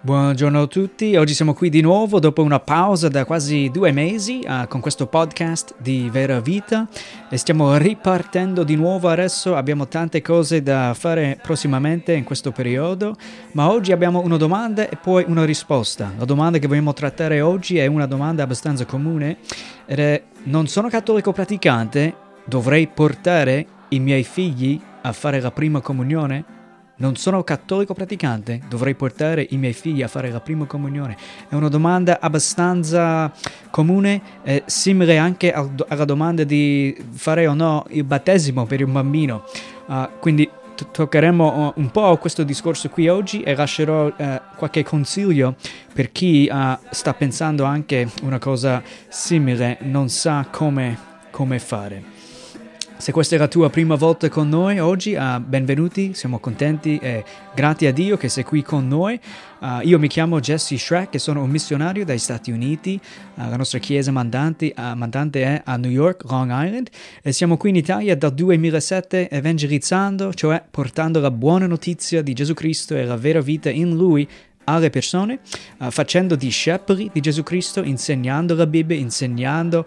Buongiorno a tutti, oggi siamo qui di nuovo dopo una pausa da quasi due mesi uh, con questo podcast di Vera Vita e stiamo ripartendo di nuovo adesso, abbiamo tante cose da fare prossimamente in questo periodo, ma oggi abbiamo una domanda e poi una risposta. La domanda che vogliamo trattare oggi è una domanda abbastanza comune ed è non sono cattolico praticante, dovrei portare i miei figli a fare la prima comunione? Non sono cattolico praticante, dovrei portare i miei figli a fare la prima comunione? È una domanda abbastanza comune, eh, simile anche al, alla domanda di fare o no il battesimo per un bambino. Uh, quindi toccheremo un po' questo discorso qui oggi e lascerò uh, qualche consiglio per chi uh, sta pensando anche una cosa simile, non sa come, come fare. Se questa è la tua prima volta con noi oggi, uh, benvenuti, siamo contenti e grati a Dio che sei qui con noi. Uh, io mi chiamo Jesse Shrek e sono un missionario dagli Stati Uniti. Uh, la nostra chiesa mandante, mandante, è a New York, Long Island e siamo qui in Italia dal 2007 evangelizzando, cioè portando la buona notizia di Gesù Cristo e la vera vita in Lui alle persone, facendo discepoli di Gesù Cristo, insegnando la Bibbia, insegnando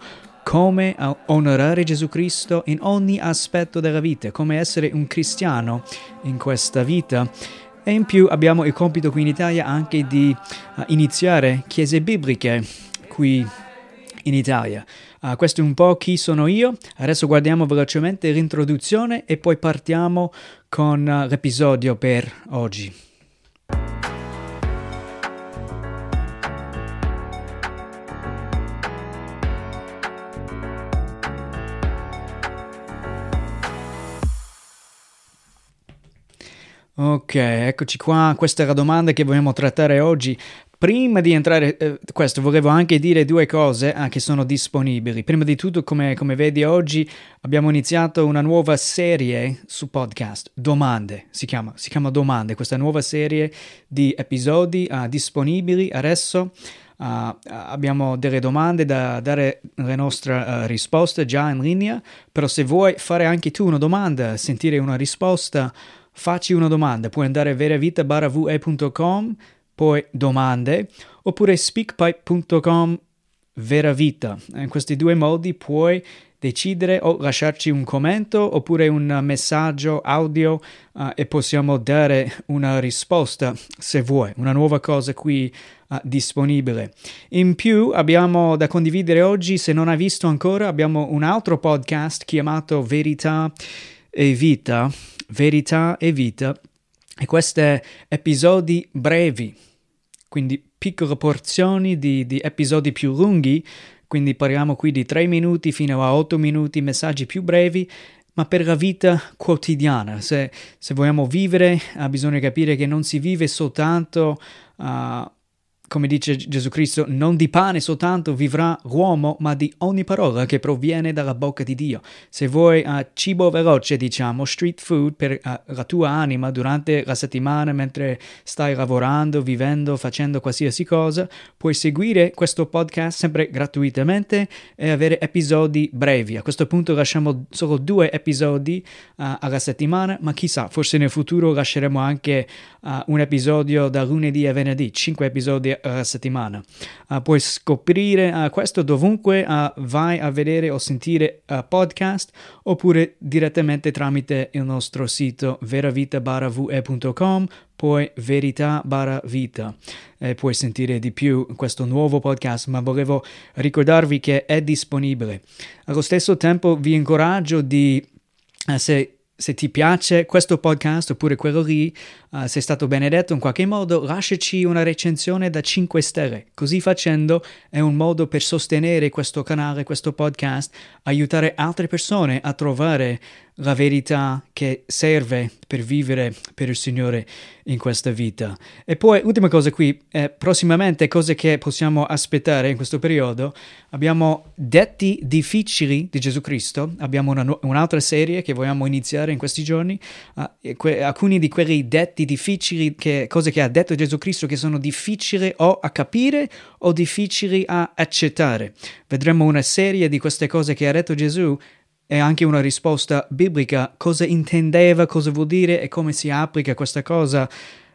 come onorare Gesù Cristo in ogni aspetto della vita, come essere un cristiano in questa vita. E in più abbiamo il compito qui in Italia anche di uh, iniziare chiese bibliche qui in Italia. Uh, questo è un po' chi sono io. Adesso guardiamo velocemente l'introduzione e poi partiamo con uh, l'episodio per oggi. Ok, eccoci qua, questa è la domanda che vogliamo trattare oggi. Prima di entrare eh, questo, volevo anche dire due cose eh, che sono disponibili. Prima di tutto, come, come, vedi oggi, abbiamo iniziato una nuova serie su podcast, Domande, si chiama, si chiama Domande, questa nuova serie di episodi uh, disponibili adesso. Uh, abbiamo delle domande da dare le nostre uh, risposte già in linea, però se vuoi fare anche tu una domanda, sentire una risposta, facci una domanda, puoi andare a veravita.com, poi domande, oppure speakpipe.com veravita. In questi due modi puoi decidere o lasciarci un commento oppure un messaggio audio uh, e possiamo dare una risposta se vuoi, una nuova cosa qui uh, disponibile. In più abbiamo da condividere oggi, se non hai visto ancora, abbiamo un altro podcast chiamato Verità e Vita verità e vita e questi episodi brevi, quindi piccole porzioni di, di episodi più lunghi, quindi parliamo qui di 3 minuti fino a 8 minuti, messaggi più brevi, ma per la vita quotidiana. Se, se vogliamo vivere, bisogna capire che non si vive soltanto uh, come dice Gesù Cristo, non di pane soltanto vivrà l'uomo, ma di ogni parola che proviene dalla bocca di Dio. Se vuoi uh, cibo veloce, diciamo, street food per uh, la tua anima durante la settimana mentre stai lavorando, vivendo, facendo qualsiasi cosa, puoi seguire questo podcast sempre gratuitamente e avere episodi brevi. A questo punto lasciamo solo due episodi uh, alla settimana, ma chissà, forse nel futuro lasceremo anche un episodio da lunedì a venerdì, cinque episodi uh, settimana. Uh, puoi scoprire uh, questo dovunque vai a vedere o sentire podcast oppure direttamente tramite il nostro sito veravita-ve.com poi verità vita e puoi sentire di più questo nuovo podcast ma volevo ricordarvi che è disponibile allo stesso tempo vi incoraggio di se se ti piace questo podcast oppure quello lì, uh, sei stato benedetto in qualche modo, lasciaci una recensione da 5 stelle. Così facendo è un modo per sostenere questo canale, questo podcast, aiutare altre persone a trovare la verità che serve per vivere per il Signore in questa vita. E poi, ultima cosa qui, eh, prossimamente cose che possiamo aspettare in questo periodo, abbiamo detti difficili di Gesù Cristo, abbiamo una, un'altra serie che vogliamo iniziare in questi giorni, uh, que- alcuni di quelli detti difficili, che, cose che ha detto Gesù Cristo che sono difficili o a capire o difficili a accettare. Vedremo una serie di queste cose che ha detto Gesù e anche una risposta biblica, cosa intendeva, cosa vuol dire e come si applica questa cosa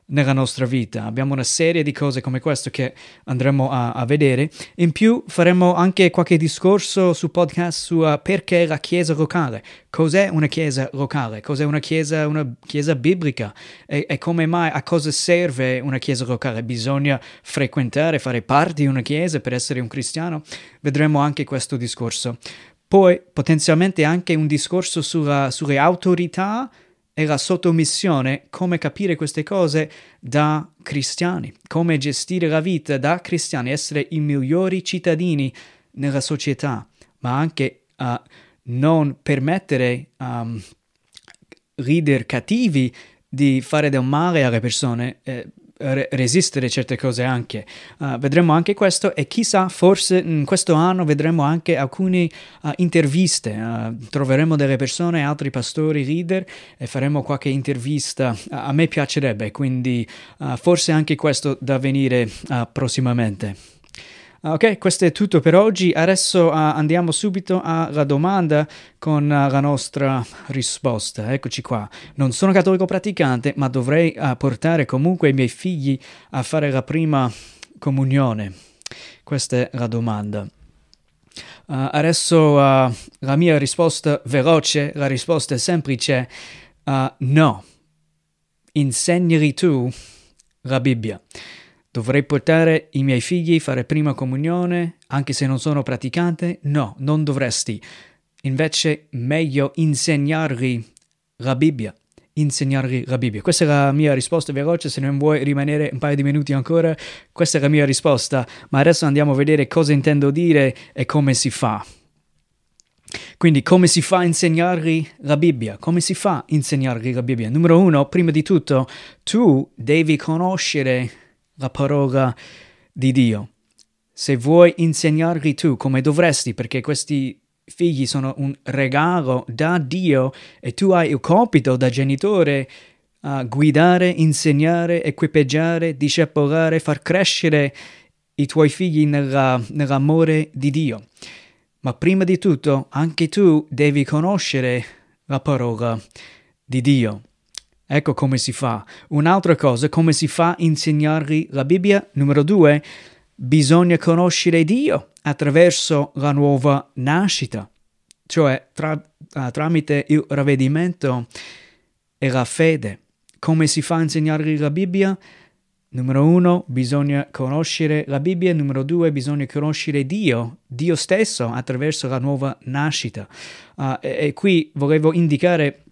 nella nostra vita. Abbiamo una serie di cose come questo che andremo a, a vedere. In più faremo anche qualche discorso su podcast su uh, perché la chiesa locale. Cos'è una chiesa locale? Cos'è una chiesa, una chiesa biblica? E, e come mai, a cosa serve una chiesa locale? Bisogna frequentare, fare parte di una chiesa per essere un cristiano? Vedremo anche questo discorso. Poi potenzialmente anche un discorso sulla, sulle autorità e la sottomissione, come capire queste cose da cristiani, come gestire la vita da cristiani, essere i migliori cittadini nella società, ma anche uh, non permettere a um, leader cattivi di fare del male alle persone. Eh, resistere certe cose anche. Uh, vedremo anche questo e chissà, forse in questo anno vedremo anche alcune uh, interviste. Uh, troveremo delle persone, altri pastori, leader e faremo qualche intervista. a me piacerebbe, quindi forse anche questo da venire prossimamente. Ah, ok, questo è tutto per oggi. Adesso uh, andiamo subito alla domanda con uh, la nostra risposta. Eccoci qua. Non sono cattolico praticante, ma dovrei uh, portare comunque i miei figli a fare la prima comunione. Questa è la domanda. adesso la mia risposta veloce, la risposta è semplice. no. Insegnali tu la Bibbia. Dovrei portare i miei figli a fare prima comunione, anche se non sono praticante? No, non dovresti. Invece, meglio insegnargli la Bibbia. Insegnargli la Bibbia. Questa è la mia risposta veloce. Se non vuoi rimanere un paio di minuti ancora, questa è la mia risposta. Ma adesso andiamo a vedere cosa intendo dire e come si fa. Quindi come si fa a insegnargli la Bibbia? Come si fa a insegnargli la Bibbia? Numero uno, prima di tutto, tu devi conoscere la parola di Dio. Se vuoi insegnarli tu come dovresti, perché questi figli sono un regalo da Dio e tu hai il compito da genitore a guidare, insegnare, equipaggiare, discepolare, far crescere i tuoi figli nella, nell'amore di Dio. Ma prima di tutto anche tu devi conoscere la parola di Dio. Ecco come si fa. Un'altra cosa, come si fa a insegnargli la Bibbia? Numero due, bisogna conoscere Dio attraverso la nuova nascita, cioè tra, uh, tramite il ravvedimento e la fede. Come si fa a insegnargli la Bibbia? Numero uno, bisogna conoscere la Bibbia. Numero due, bisogna conoscere Dio, Dio stesso, attraverso la nuova nascita. Uh, e, e qui volevo indicare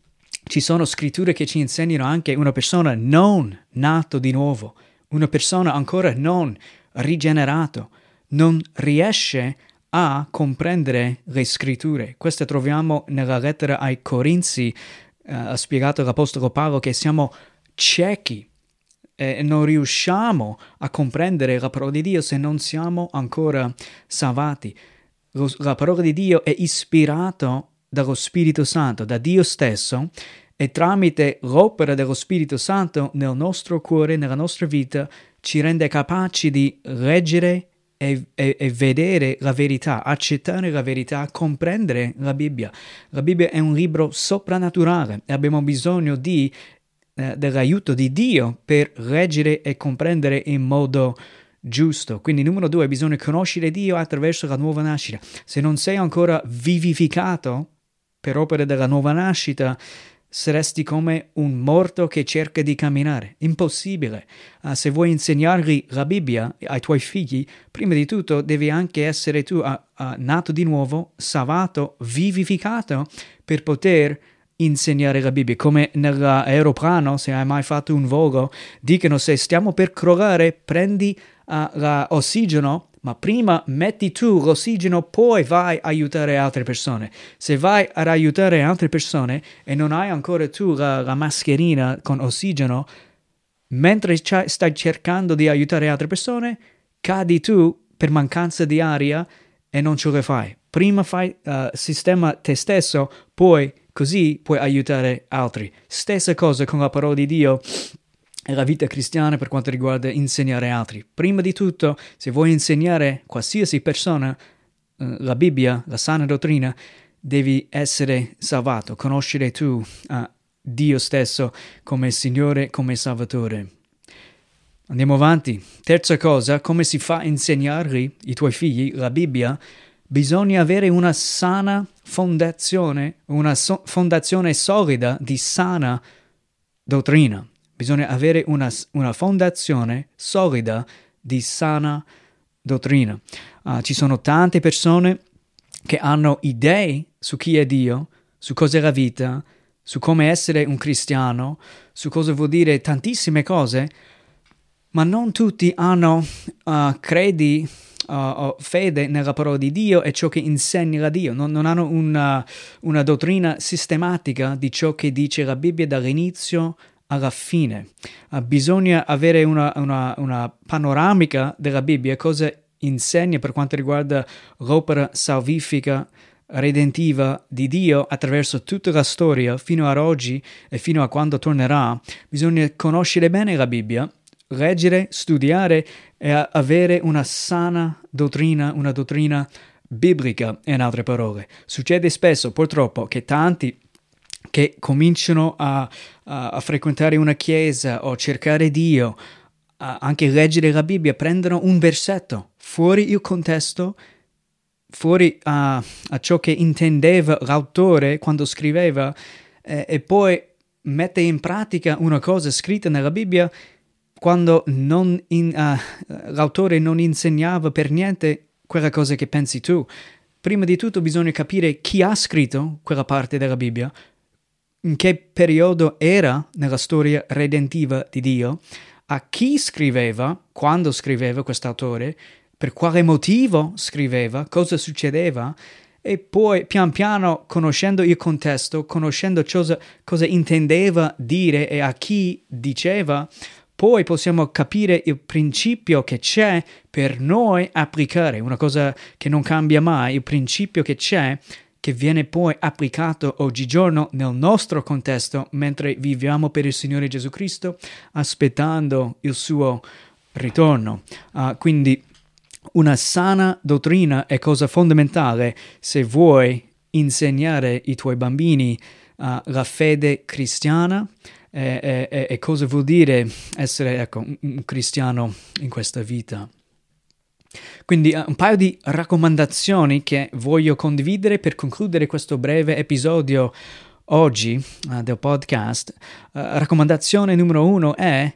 ci sono scritture che ci insegnano anche una persona non nato di nuovo, una persona ancora non rigenerato, non riesce a comprendere le scritture. Questo troviamo nella lettera ai Corinzi, eh, ha spiegato l'Apostolo Paolo che siamo ciechi e non riusciamo a comprendere la parola di Dio se non siamo ancora salvati. La parola di Dio è ispirata dallo Spirito Santo, da Dio stesso, e tramite l'opera dello Spirito Santo nel nostro cuore, nella nostra vita, ci rende capaci di leggere e, e, e, vedere la verità, accettare la verità, comprendere la Bibbia. La Bibbia è un libro soprannaturale e abbiamo bisogno di, eh, dell'aiuto di Dio per leggere e comprendere in modo giusto. Quindi numero due, bisogna conoscere Dio attraverso la nuova nascita. Se non sei ancora vivificato, per opera della nuova nascita, saresti come un morto che cerca di camminare. Impossibile. Uh, se vuoi insegnargli la Bibbia ai tuoi figli, prima di tutto devi anche essere tu uh, uh, nato di nuovo, salvato, vivificato per poter insegnare la Bibbia. Come nell'aeroplano, se hai mai fatto un volo, dicono se stiamo per crollare, prendi l'ossigeno ma prima metti tu l'ossigeno, poi vai a aiutare altre persone. Se vai ad aiutare altre persone e non hai ancora tu la, la mascherina con ossigeno, mentre stai cercando di aiutare altre persone, cadi tu per mancanza di aria e non ce la fai. Prima fai uh, sistema te stesso, poi così puoi aiutare altri. Stessa cosa con la parola di Dio e la vita cristiana per quanto riguarda insegnare altri. Prima di tutto, se vuoi insegnare qualsiasi persona eh, la Bibbia, la sana dottrina, devi essere salvato, conoscere tu uh, Dio stesso come Signore, come Salvatore. Andiamo avanti. Terza cosa, come si fa a insegnare i tuoi figli la Bibbia? Bisogna avere una sana fondazione, una so- fondazione solida di sana dottrina. Bisogna avere una, una fondazione solida di sana dottrina. Uh, ci sono tante persone che hanno idee su chi è Dio, su cos'è la vita, su come essere un cristiano, su cosa vuol dire tantissime cose, ma non tutti hanno uh, credi uh, fede nella parola di Dio e ciò che insegna Dio, non, non hanno una, una, dottrina sistematica di ciò che dice la Bibbia dall'inizio alla fine. Uh, bisogna avere una, una, una panoramica della Bibbia, cosa insegna per quanto riguarda l'opera salvifica redentiva di Dio attraverso tutta la storia fino ad oggi e fino a quando tornerà, bisogna conoscere bene la Bibbia, leggere, studiare e avere una sana dottrina, una dottrina biblica, in altre parole. Succede spesso, purtroppo, che tanti che cominciano a, a, a frequentare una chiesa o cercare Dio, anche leggere la Bibbia, prendono un versetto fuori il contesto fuori a, a ciò che intendeva l'autore quando scriveva eh, e poi mette in pratica una cosa scritta nella Bibbia quando non in, uh, l'autore non insegnava per niente quella cosa che pensi tu. Prima di tutto bisogna capire chi ha scritto quella parte della Bibbia, in che periodo era nella storia redentiva di Dio, a chi scriveva, quando scriveva quest'autore, per quale motivo scriveva, cosa succedeva e poi pian piano conoscendo il contesto, conoscendo cosa, cosa intendeva dire e a chi diceva, poi possiamo capire il principio che c'è per noi applicare, una cosa che non cambia mai, il principio che c'è che viene poi applicato oggigiorno nel nostro contesto mentre viviamo per il Signore Gesù Cristo aspettando il suo ritorno. Uh, quindi una sana dottrina è cosa fondamentale se vuoi insegnare ai tuoi bambini uh, la fede cristiana e, e, e, cosa vuol dire essere ecco, un cristiano in questa vita. Quindi uh, un paio di raccomandazioni che voglio condividere per concludere questo breve episodio oggi uh, del podcast. Uh, raccomandazione numero uno è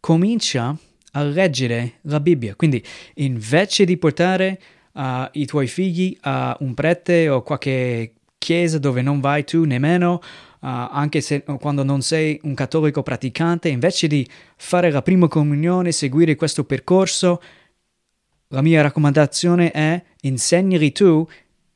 comincia a leggere la Bibbia. Quindi invece di portare uh, i tuoi figli a un prete o qualche chiesa dove non vai tu nemmeno, uh, anche se quando non sei un cattolico praticante, invece di fare la prima comunione, seguire questo percorso, la mia raccomandazione è insegnali tu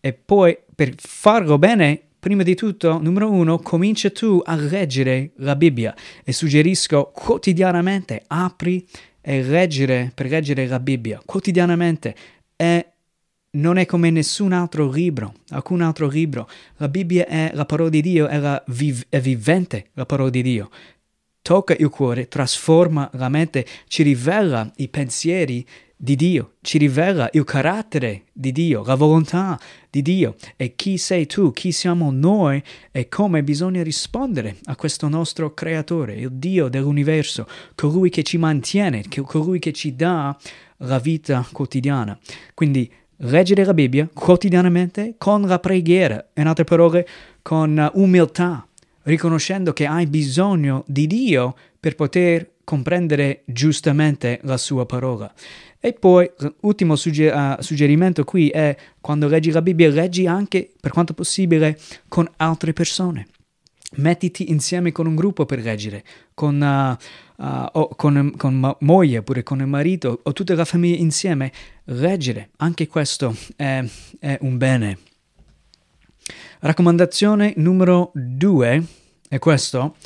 e poi per farlo bene prima di tutto, numero uno, comincia tu a leggere la Bibbia e suggerisco quotidianamente apri e leggere, per leggere la Bibbia quotidianamente è, non è come nessun altro libro, alcun altro libro. La Bibbia è la parola di Dio, è, la viv- è vivente la parola di Dio. Tocca il cuore, trasforma la mente, ci rivela i pensieri di Dio, ci rivela il carattere di Dio, la volontà di Dio e chi sei tu, chi siamo noi e come bisogna rispondere a questo nostro creatore, il Dio dell'universo, colui che ci mantiene, colui che ci dà la vita quotidiana. Quindi leggere la Bibbia quotidianamente con la preghiera, in altre parole con umiltà, riconoscendo che hai bisogno di Dio per poter comprendere giustamente la sua parola. E poi, l'ultimo sugger- uh, suggerimento qui è quando leggi la Bibbia, leggi anche, per quanto possibile, con altre persone. Mettiti insieme con un gruppo per leggere, con, uh, uh, o con, con ma- moglie oppure con il marito o tutta la famiglia insieme. Leggere, anche questo è, è un bene. Raccomandazione numero due è questo.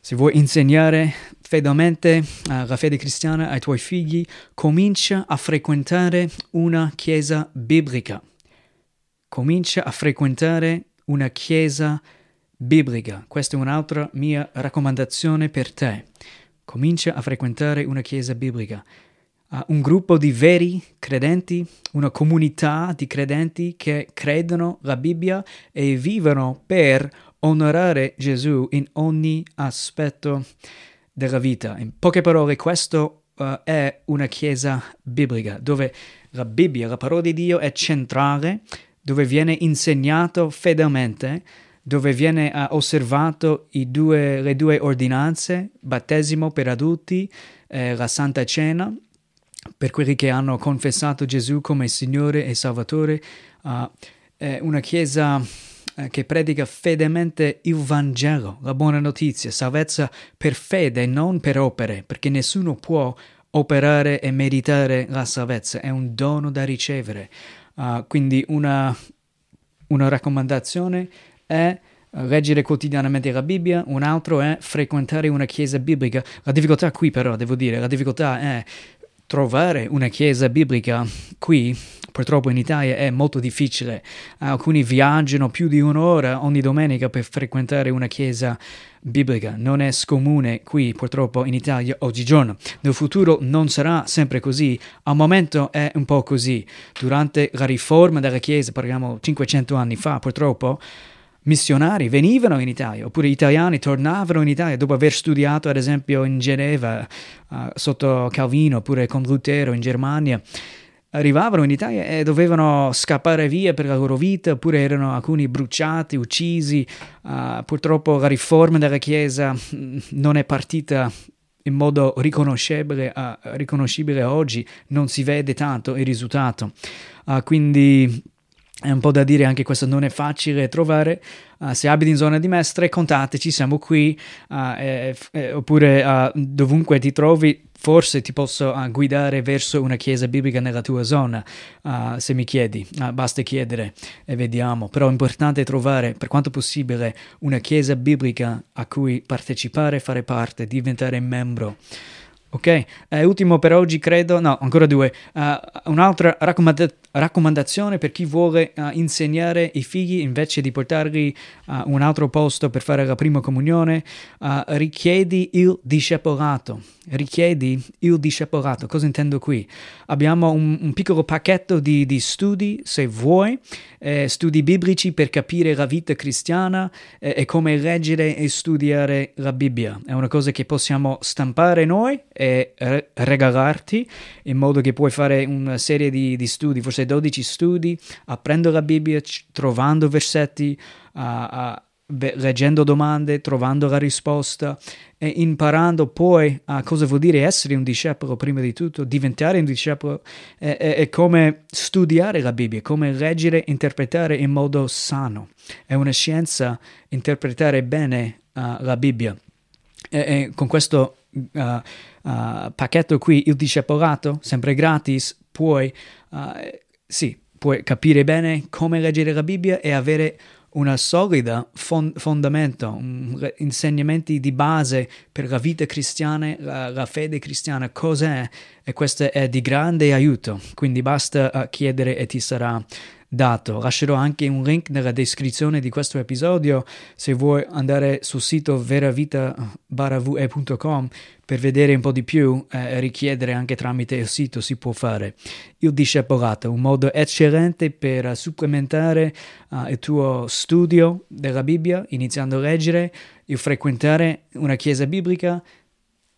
Se vuoi insegnare fedelmente uh, la fede cristiana ai tuoi figli, comincia a frequentare una chiesa biblica. Comincia a frequentare una chiesa biblica. Questa è un'altra mia raccomandazione per te. Comincia a frequentare una chiesa biblica. Uh, un gruppo di veri credenti, una comunità di credenti che credono la Bibbia e vivono per onorare Gesù in ogni aspetto della vita. In poche parole, questo uh, è una chiesa biblica, dove la Bibbia, la parola di Dio, è centrale, dove viene insegnato fedelmente, dove viene uh, osservato due, le due ordinanze, battesimo per adulti, eh, la Santa Cena, per quelli che hanno confessato Gesù come Signore e Salvatore, uh, è una chiesa che predica fedelmente il Vangelo, la buona notizia, salvezza per fede, non per opere, perché nessuno può operare e meritare la salvezza, è un dono da ricevere. Uh, quindi una, una raccomandazione è leggere quotidianamente la Bibbia, un altro è frequentare una chiesa biblica. La difficoltà qui però, devo dire, la difficoltà è trovare una chiesa biblica qui purtroppo in Italia è molto difficile. Alcuni viaggiano più di un'ora ogni domenica per frequentare una chiesa biblica. Non è scomune qui purtroppo in Italia oggigiorno. Nel futuro non sarà sempre così. Al momento è un po' così. Durante la riforma della chiesa, parliamo 500 anni fa purtroppo, missionari venivano in Italia, oppure italiani tornavano in Italia dopo aver studiato, ad esempio, in Geneva uh, sotto Calvino, oppure con Lutero in Germania. Arrivavano in Italia e dovevano scappare via per la loro vita, oppure erano alcuni bruciati, uccisi. Uh, purtroppo la riforma della Chiesa mm, non è partita in modo riconoscibile, uh, riconoscibile oggi, non si vede tanto il risultato. Quindi è un po' da dire anche questo, non è facile trovare. Uh, se abiti in zona di Mestre, contateci, siamo qui. Uh, eh, eh, oppure uh, dovunque ti trovi, forse ti posso guidare verso una chiesa biblica nella tua zona. se mi chiedi, basta chiedere e vediamo. Però è importante trovare, per quanto possibile, una chiesa biblica a cui partecipare, fare parte, diventare membro. Ok, eh, ultimo per oggi credo, no, ancora due. un'altra raccomanda- raccomandazione per chi vuole uh, insegnare i figli invece di portarli a uh, un altro posto per fare la prima comunione, uh, richiedi il discepolato. Richiedi il discepolato. Cosa intendo qui? Abbiamo un, un piccolo pacchetto di, di, studi, se vuoi, eh, studi biblici per capire la vita cristiana eh, e come leggere e studiare la Bibbia. È una cosa che possiamo stampare noi e re- regalarti in modo che puoi fare una serie di, di studi, forse 12 studi, aprendo la Bibbia, trovando versetti, uh, uh, leggendo domande, trovando la risposta e imparando poi a cosa vuol dire essere un discepolo prima di tutto, diventare un discepolo e, e, e come studiare la Bibbia, come leggere e interpretare in modo sano. È una scienza interpretare bene la Bibbia. E, e con questo uh, uh, pacchetto qui, il discepolato, sempre gratis, puoi sì, puoi capire bene come leggere la Bibbia e avere una solida fond- fondamento, um, insegnamenti di base per la vita cristiana, la, la, fede cristiana, cos'è, e questo è di grande aiuto, quindi basta uh, chiedere e ti sarà dato. Lascerò anche un link nella descrizione di questo episodio se vuoi andare sul sito veravita-ve.com per vedere un po' di più e eh, richiedere anche tramite il sito si può fare. Il discepolato, un modo eccellente per supplementare uh, il tuo studio della Bibbia, iniziando a leggere, il frequentare una chiesa biblica,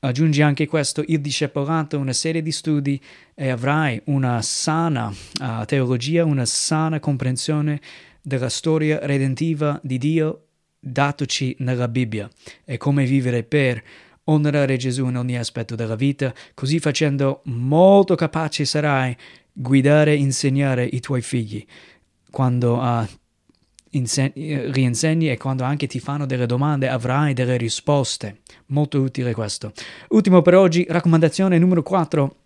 Aggiungi anche questo, il discepolato, una serie di studi e avrai una sana uh, teologia, una sana comprensione della storia redentiva di Dio datoci nella Bibbia e come vivere per onorare Gesù in ogni aspetto della vita. Così facendo molto capace sarai guidare e insegnare i tuoi figli quando uh, insegni, rinsegni e quando anche ti fanno delle domande avrai delle risposte. Molto utile questo. Ultimo per oggi, raccomandazione numero 4.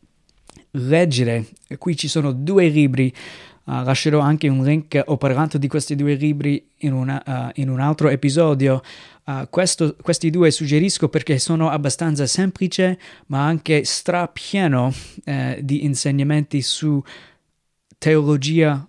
Leggere. Qui ci sono due libri. Uh, lascerò anche un link. Ho parlato di questi due libri in, una, uh, in un altro episodio. Uh, questo, questi due suggerisco perché sono abbastanza semplici, ma anche strapieno eh, di insegnamenti su teologia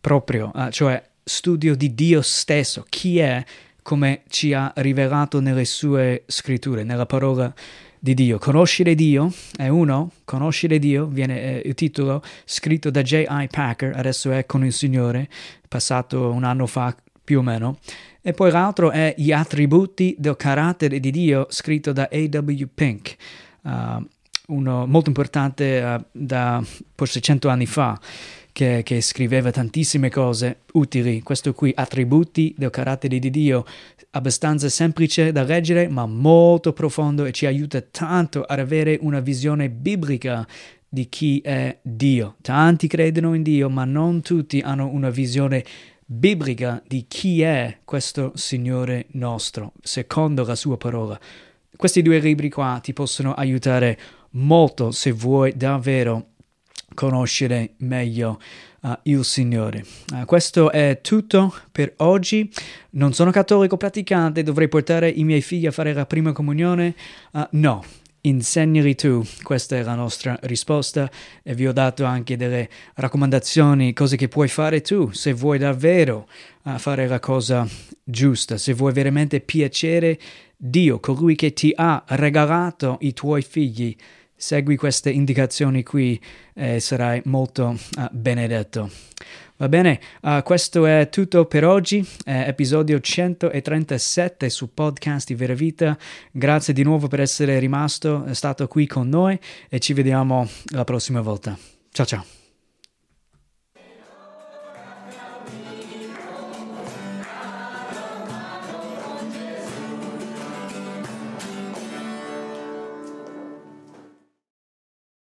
proprio, uh, cioè studio di Dio stesso, chi è come ci ha rivelato nelle sue scritture, nella parola di Dio. Conoscere Dio è uno, conoscere Dio viene eh, il titolo scritto da J.I. Packer, adesso è con il Signore, passato un anno fa più o meno. E poi l'altro è Gli attributi del carattere di Dio, scritto da A.W. Pink, uh, uno molto importante uh, da forse cento anni fa che, che, scriveva tantissime cose utili. Questo qui, attributi del carattere di Dio, abbastanza semplice da leggere, ma molto profondo e ci aiuta tanto ad avere una visione biblica di chi è Dio. Tanti credono in Dio, ma non tutti hanno una visione biblica di chi è questo Signore nostro, secondo la sua parola. Questi due libri qua ti possono aiutare molto se vuoi davvero conoscere meglio uh, il Signore. Uh, questo è tutto per oggi. Non sono cattolico praticante, dovrei portare i miei figli a fare la prima comunione? Uh, no. Insegnali tu, questa è la nostra risposta e vi ho dato anche delle raccomandazioni, cose che puoi fare tu se vuoi davvero fare la cosa giusta, se vuoi veramente piacere Dio, colui che ti ha regalato i tuoi figli segui queste indicazioni qui e sarai molto uh, benedetto. Va bene, uh, questo è tutto per oggi, eh, episodio 137 su podcast di Vera Vita. Grazie di nuovo per essere rimasto, è stato qui con noi e ci vediamo la prossima volta. Ciao ciao.